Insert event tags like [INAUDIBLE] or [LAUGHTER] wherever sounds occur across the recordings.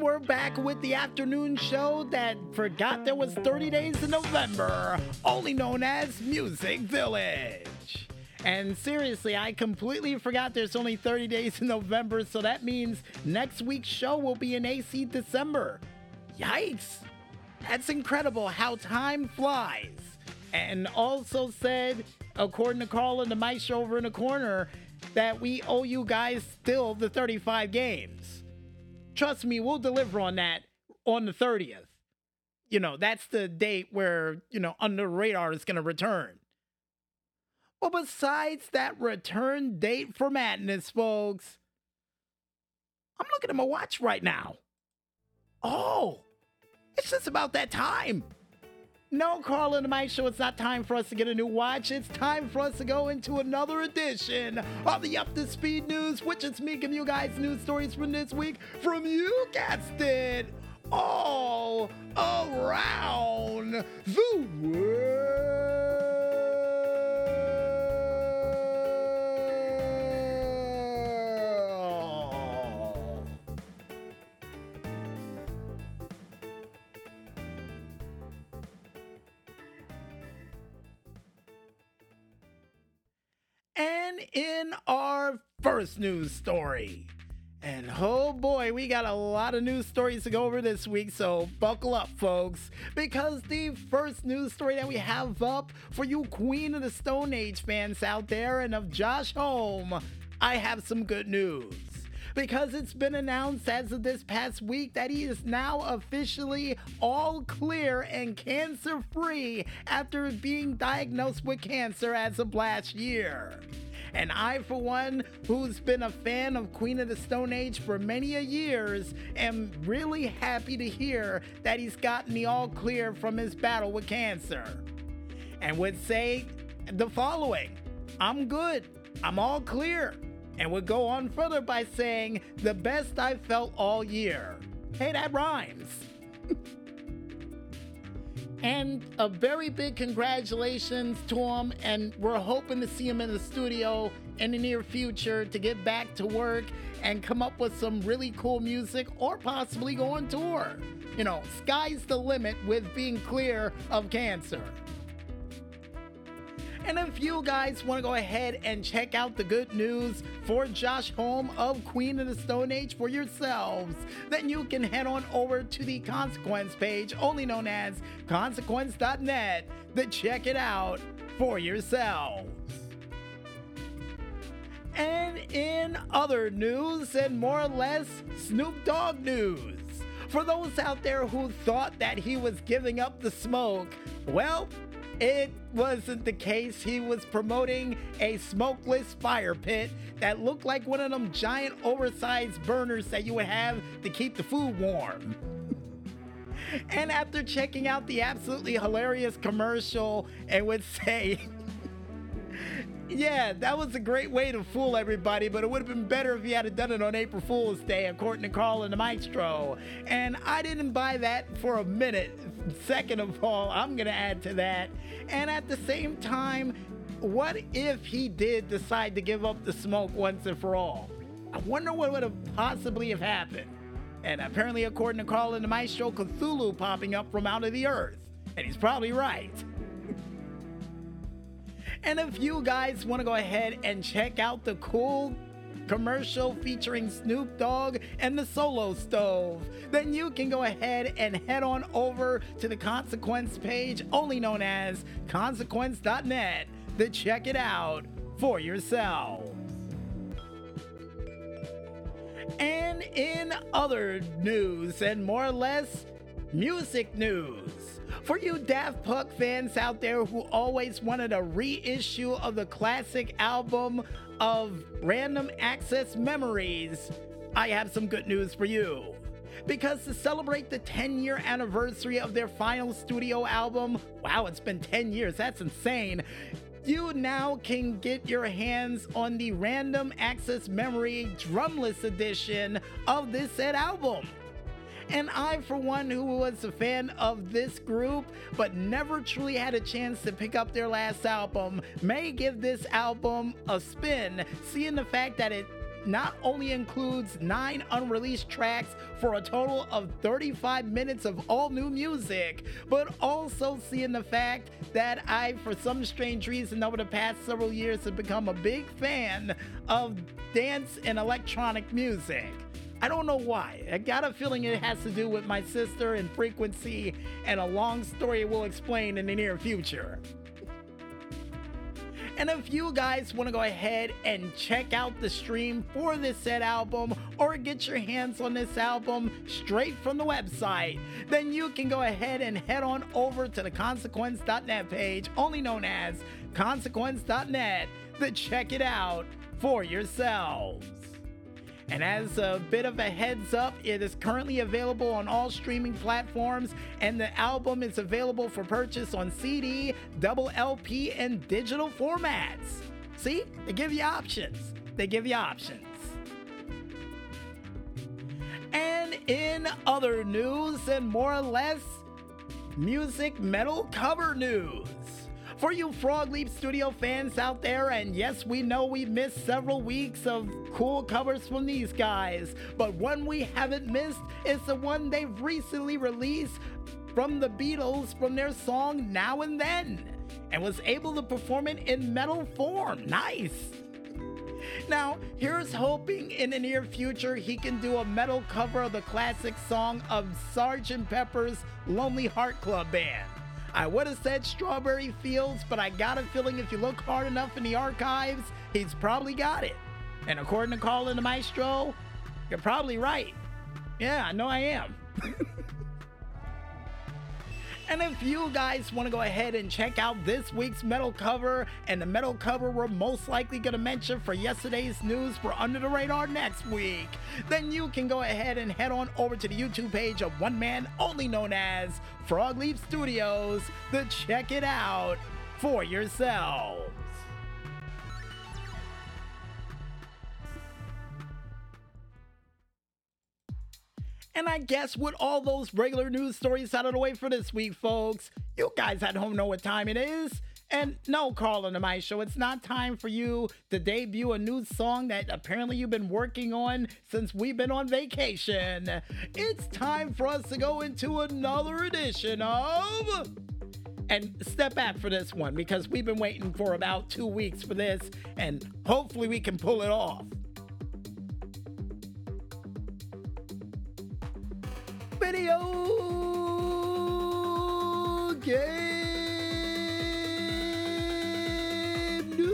We're back with the afternoon show that forgot there was 30 days in November, only known as Music Village. And seriously, I completely forgot there's only 30 days in November, so that means next week's show will be in AC December. Yikes! That's incredible how time flies. And also said, according to Carl and the Maestro over in the corner, that we owe you guys still the 35 games. Trust me, we'll deliver on that on the 30th. You know, that's the date where, you know, Under Radar is going to return. Well, besides that return date for Madness, folks, I'm looking at my watch right now. Oh, it's just about that time. No, Carl and Mike Show, it's not time for us to get a new watch. It's time for us to go into another edition of the Up to Speed News, which is me giving you guys news stories from this week from you guessed it, all around the world. In our first news story, and oh boy, we got a lot of news stories to go over this week, so buckle up, folks, because the first news story that we have up for you Queen of the Stone Age fans out there and of Josh Homme, I have some good news because it's been announced as of this past week that he is now officially all clear and cancer free after being diagnosed with cancer as of last year. And I, for one, who's been a fan of Queen of the Stone Age for many a years, am really happy to hear that he's gotten the all clear from his battle with cancer. And would say the following I'm good. I'm all clear and would go on further by saying, the best I've felt all year. Hey, that rhymes. [LAUGHS] and a very big congratulations to him, and we're hoping to see him in the studio in the near future to get back to work and come up with some really cool music or possibly go on tour. You know, sky's the limit with being clear of cancer. And if you guys want to go ahead and check out the good news for Josh Homme of Queen of the Stone Age for yourselves, then you can head on over to the Consequence page, only known as consequence.net, to check it out for yourselves. And in other news, and more or less Snoop Dogg news, for those out there who thought that he was giving up the smoke, well, it wasn't the case. He was promoting a smokeless fire pit that looked like one of them giant oversized burners that you would have to keep the food warm. [LAUGHS] and after checking out the absolutely hilarious commercial, it would [LAUGHS] say, Yeah, that was a great way to fool everybody, but it would have been better if he had done it on April Fool's Day, according to Carl and the Maestro. And I didn't buy that for a minute. Second of all, I'm going to add to that. And at the same time, what if he did decide to give up the smoke once and for all? I wonder what would have possibly have happened. And apparently, according to Carl and the Maestro, Cthulhu popping up from out of the earth. And he's probably right. [LAUGHS] and if you guys want to go ahead and check out the cool commercial featuring Snoop Dogg and the Solo Stove, then you can go ahead and head on over to the Consequence page, only known as consequence.net, to check it out for yourself. And in other news, and more or less music news, for you Daft Punk fans out there who always wanted a reissue of the classic album of Random Access Memories, I have some good news for you. Because to celebrate the 10 year anniversary of their final studio album, wow, it's been 10 years, that's insane. You now can get your hands on the Random Access Memory Drumless edition of this said album. And I, for one, who was a fan of this group but never truly had a chance to pick up their last album, may give this album a spin, seeing the fact that it not only includes nine unreleased tracks for a total of 35 minutes of all new music, but also seeing the fact that I, for some strange reason, over the past several years have become a big fan of dance and electronic music. I don't know why. I got a feeling it has to do with my sister and frequency, and a long story we'll explain in the near future. And if you guys want to go ahead and check out the stream for this said album or get your hands on this album straight from the website, then you can go ahead and head on over to the consequence.net page, only known as consequence.net, to check it out for yourselves. And as a bit of a heads up, it is currently available on all streaming platforms, and the album is available for purchase on CD, double LP, and digital formats. See, they give you options. They give you options. And in other news, and more or less music metal cover news for you Frog Leap Studio fans out there, and yes, we know we've missed several weeks of cool covers from these guys, but one we haven't missed is the one they've recently released from the Beatles from their song Now and Then, and was able to perform it in metal form. Nice! Now, here's hoping in the near future he can do a metal cover of the classic song of Sgt. Pepper's Lonely Heart Club Band. I would have said Strawberry Fields, but I got a feeling if you look hard enough in the archives, he's probably got it. And according to and the Maestro, you're probably right. Yeah, I know I am. [LAUGHS] And if you guys want to go ahead and check out this week's metal cover and the metal cover we're most likely going to mention for yesterday's news for Under the Radar next week, then you can go ahead and head on over to the YouTube page of one man only known as Frog Leap Studios to check it out for yourselves. And I guess with all those regular news stories out of the way for this week, folks, you guys at home know what time it is. And no, Carl the My Show, it's not time for you to debut a new song that apparently you've been working on since we've been on vacation. It's time for us to go into another edition of. And step back for this one because we've been waiting for about two weeks for this, and hopefully we can pull it off. Video game news.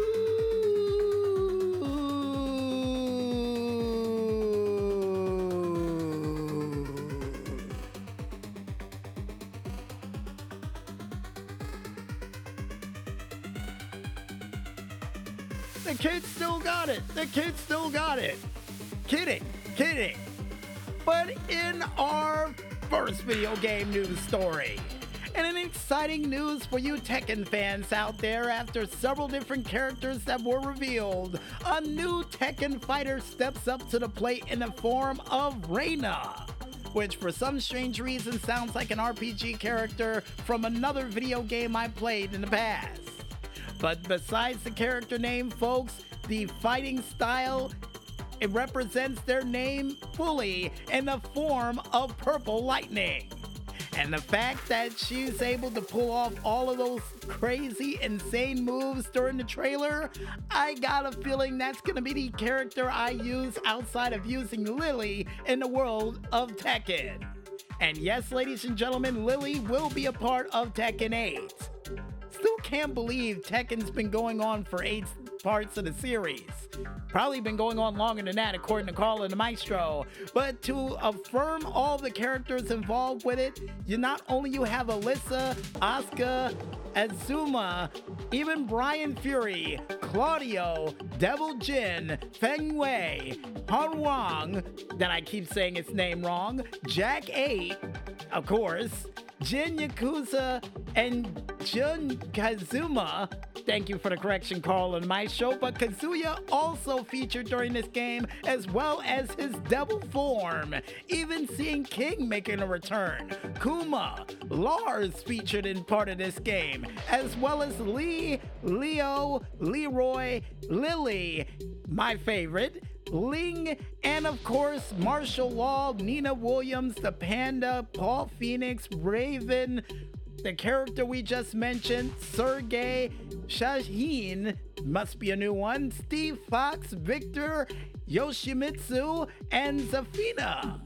The kids still got it. The kids still got it. Kidding, kidding. But in our first video game news story, and an exciting news for you Tekken fans out there after several different characters that were revealed. A new Tekken fighter steps up to the plate in the form of Reina, which for some strange reason sounds like an RPG character from another video game I played in the past. But besides the character name, folks, the fighting style it represents their name fully in the form of purple lightning. And the fact that she's able to pull off all of those crazy, insane moves during the trailer, I got a feeling that's gonna be the character I use outside of using Lily in the world of Tekken. And yes, ladies and gentlemen, Lily will be a part of Tekken 8. Still can't believe Tekken's been going on for eight parts of the series. Probably been going on longer than that, according to Carl and the Maestro. But to affirm all the characters involved with it, you not only you have Alyssa, Asuka, Azuma, even Bryan Fury, Claudio, Devil Jin, Feng Wei, Han Wang, that I keep saying its name wrong, Jack 8, of course, Jin Yakuza, and Jun Kazuma. Thank you for the correction, Carl, on my show. But Kazuya also featured during this game, as well as his devil form. Even seeing King making a return. Kuma, Lars featured in part of this game, as well as Lee, Leo, Leroy, Lily, my favorite, Ling, and of course, Marshall Law, Nina Williams, the Panda, Paul Phoenix, Raven, the character we just mentioned, Sergey Shaheen, must be a new one, Steve Fox, Victor, Yoshimitsu, and Zafina.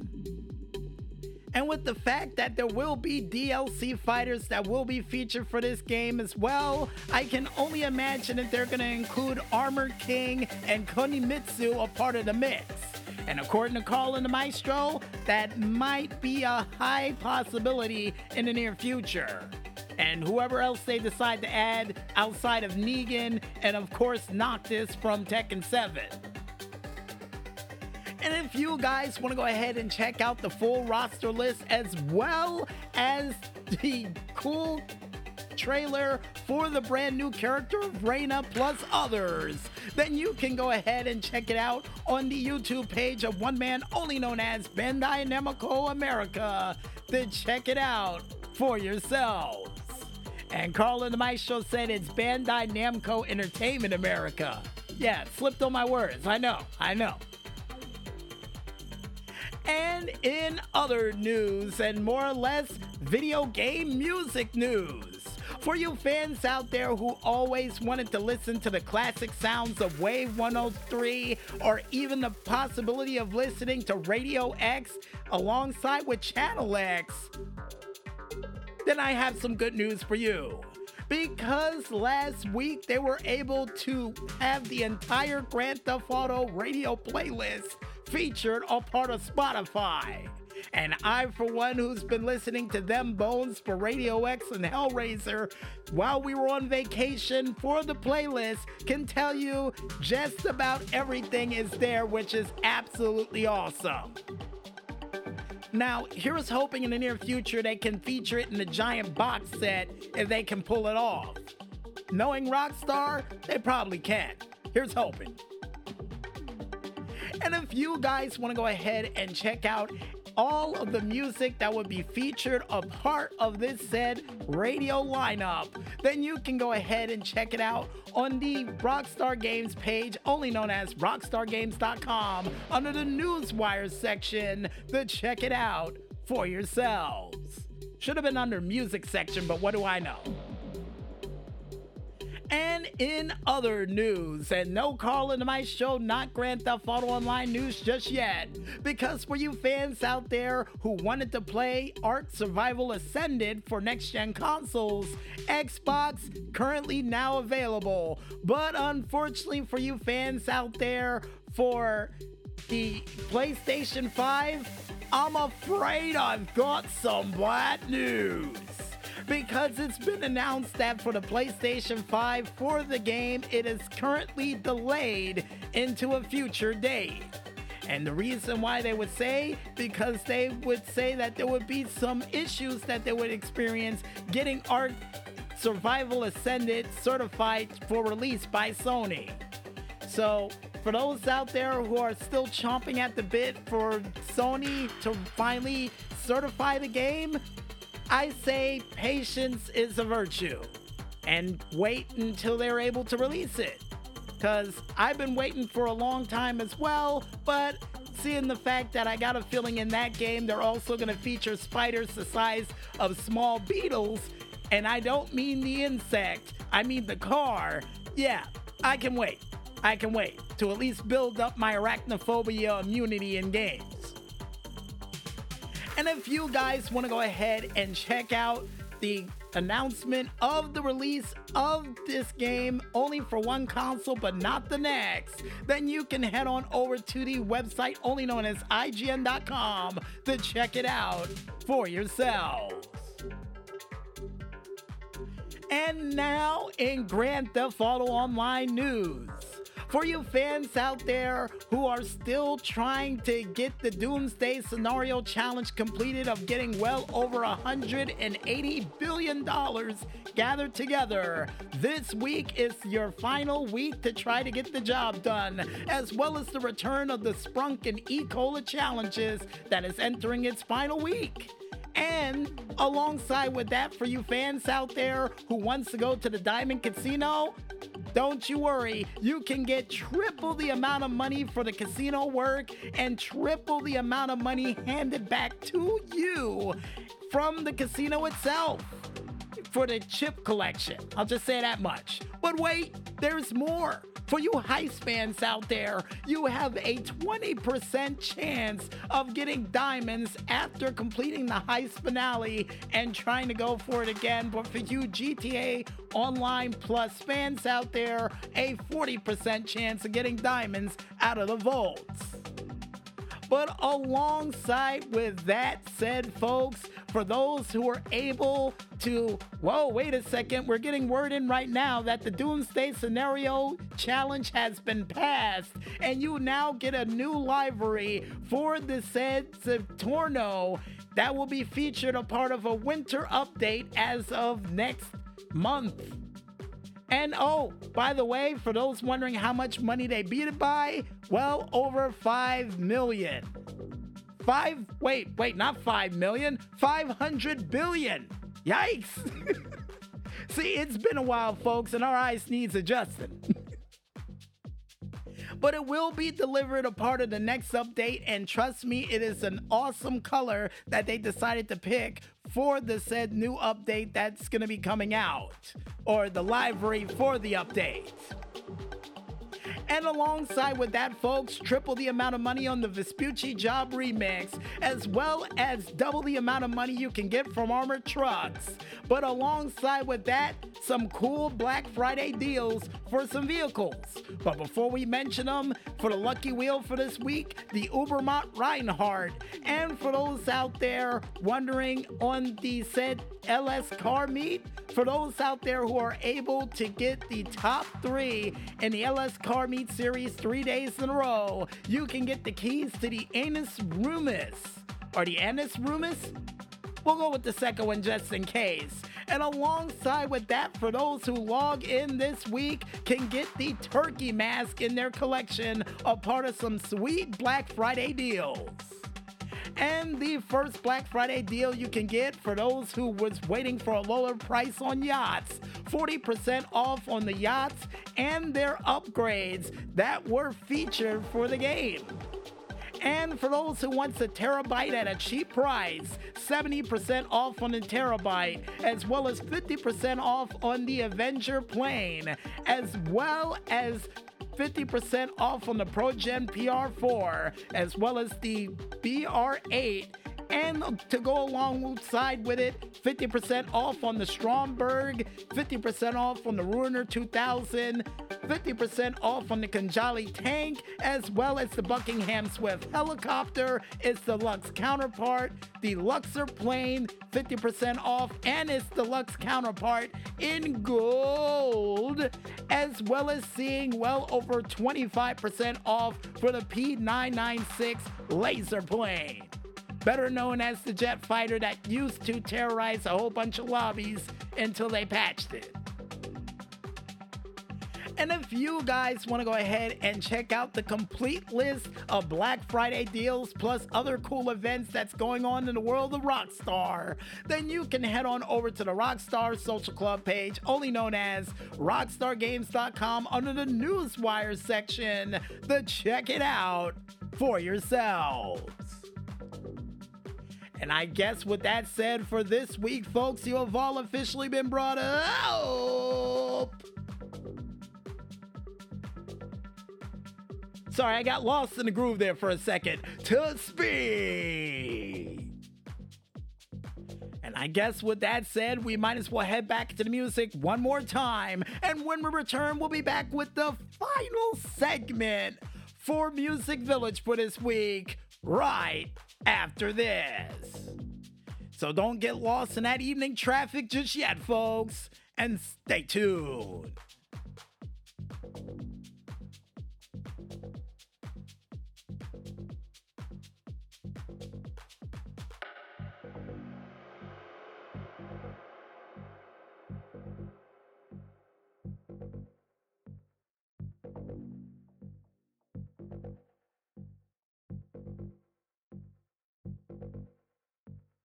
And with the fact that there will be DLC fighters that will be featured for this game as well, I can only imagine that they're going to include Armor King and Kunimitsu a part of the mix. And according to Colin the Maestro, that might be a high possibility in the near future. And whoever else they decide to add outside of Negan and of course Noctis from Tekken 7. And if you guys want to go ahead and check out the full roster list as well as the cool trailer for the brand new character Reina plus others, then you can go ahead and check it out on the YouTube page of one man only known as Bandai Namco America Then check it out for yourselves. And Carl and the Maestro said it's Bandai Namco Entertainment America. Yeah, slipped on my words. I know, I know. And in other news, and more or less video game music news. For you fans out there who always wanted to listen to the classic sounds of Wave 103, or even the possibility of listening to Radio X alongside with Channel X, then I have some good news for you. Because last week they were able to have the entire Grand Theft Auto radio playlist featured on part of Spotify. And I, for one, who's been listening to them bones for Radio X and Hellraiser while we were on vacation for the playlist, can tell you just about everything is there, which is absolutely awesome. Now, here's hoping in the near future they can feature it in the giant box set if they can pull it off. Knowing Rockstar, they probably can. Here's hoping. And if you guys want to go ahead and check out all of the music that would be featured a part of this said radio lineup, then you can go ahead and check it out on the Rockstar Games page, only known as rockstargames.com, under the Newswire section to check it out for yourselves. Should have been under music section, but what do I know? And in other news, and no call into my show, not Grand Theft Auto Online news just yet, because for you fans out there who wanted to play Ark Survival Ascended for next gen consoles, Xbox currently now available. But unfortunately for you fans out there for the PlayStation 5, I'm afraid I've got some bad news because it's been announced that for the PlayStation 5 for the game, it is currently delayed into a future date. And the reason why they would say, because they would say that there would be some issues that they would experience getting Ark Survival Ascended certified for release by Sony. So, for those out there who are still chomping at the bit for Sony to finally certify the game, I say patience is a virtue and wait until they're able to release it. Because I've been waiting for a long time as well, but seeing the fact that I got a feeling in that game they're also going to feature spiders the size of small beetles, and I don't mean the insect, I mean the car. Yeah, I can wait. I can wait to at least build up my arachnophobia immunity in games. And if you guys want to go ahead and check out the announcement of the release of this game only for one console but not the next, then you can head on over to the website only known as IGN.com to check it out for yourselves. And now in Grand Theft Auto Online news. For you fans out there who are still trying to get the Doomsday Scenario Challenge completed of getting well over $180 billion gathered together, this week is your final week to try to get the job done, as well as the return of the Sprunk and E. Cola challenges that is entering its final week. And alongside with that, for you fans out there who wants to go to the Diamond Casino, don't you worry, you can get triple the amount of money for the casino work and triple the amount of money handed back to you from the casino itself for the chip collection. I'll just say that much. But wait, there's more. For you Heist fans out there, you have a 20% chance of getting diamonds after completing the heist finale and trying to go for it again. But for you GTA Online Plus fans out there, a 40% chance of getting diamonds out of the vaults. But alongside with that said, folks, for those who are able to, whoa, wait a second, we're getting word in right now that the Doomsday Scenario Challenge has been passed, and you now get a new library for the said Saturno that will be featured a part of a winter update as of next month. And oh, by the way, for those wondering how much money they beat it by, well, over 5 million. Five, wait, wait, not 5 million, 500 billion. Yikes. [LAUGHS] See, it's been a while, folks, and our eyes needs adjusting. [LAUGHS] but it will be delivered a part of the next update, and trust me, it is an awesome color that they decided to pick for the said new update that's to be coming out, or the library for the update. And alongside with that, folks, triple the amount of money on the Vespucci Job Remix, as well as double the amount of money you can get from Armored Trucks. But alongside with that, some cool Black Friday deals for some vehicles. But before we mention them, for the lucky wheel for this week, the Ubermacht Rhinehart. And for those out there wondering on the said LS car meet, for those out there who are able to get the top three in the LS car meet series three days in a row, you can get the keys to the Anus Rumus. Or the Anus Rumus? We'll go with the second one just in case. And alongside with that, for those who log in this week, can get the turkey mask in their collection, a part of some sweet Black Friday deals. And the first Black Friday deal you can get for those who was waiting for a lower price on yachts, 40% off on the yachts and their upgrades that were featured for the game. And for those who wants a Terrorbyte at a cheap price, 70% off on the Terrorbyte, as well as 50% off on the Avenger plane, as well as 50% off on the ProGen PR4, as well as the BR8 and to go alongside with it, 50% off on the Stromberg, 50% off on the Ruiner 2000, 50% off on the Khanjali tank, as well as the Buckingham Swift helicopter, its deluxe counterpart, the Luxor plane, 50% off, and its deluxe counterpart in gold, as well as seeing well over 25% off for the P996 laser plane better known as the jet fighter that used to terrorize a whole bunch of lobbies until they patched it. And if you guys want to go ahead and check out the complete list of Black Friday deals plus other cool events that's going on in the world of Rockstar, then you can head on over to the Rockstar Social Club page, only known as RockstarGames.com, under the Newswire section to check it out for yourselves. And I guess with that said, for this week, folks, you have all officially been brought up. Sorry, I got lost in the groove there for a second. To speed. And I guess with that said, we might as well head back to the music one more time. And when we return, we'll be back with the final segment for Music Village for this week, right after this. So don't get lost in that evening traffic just yet, folks, and stay tuned.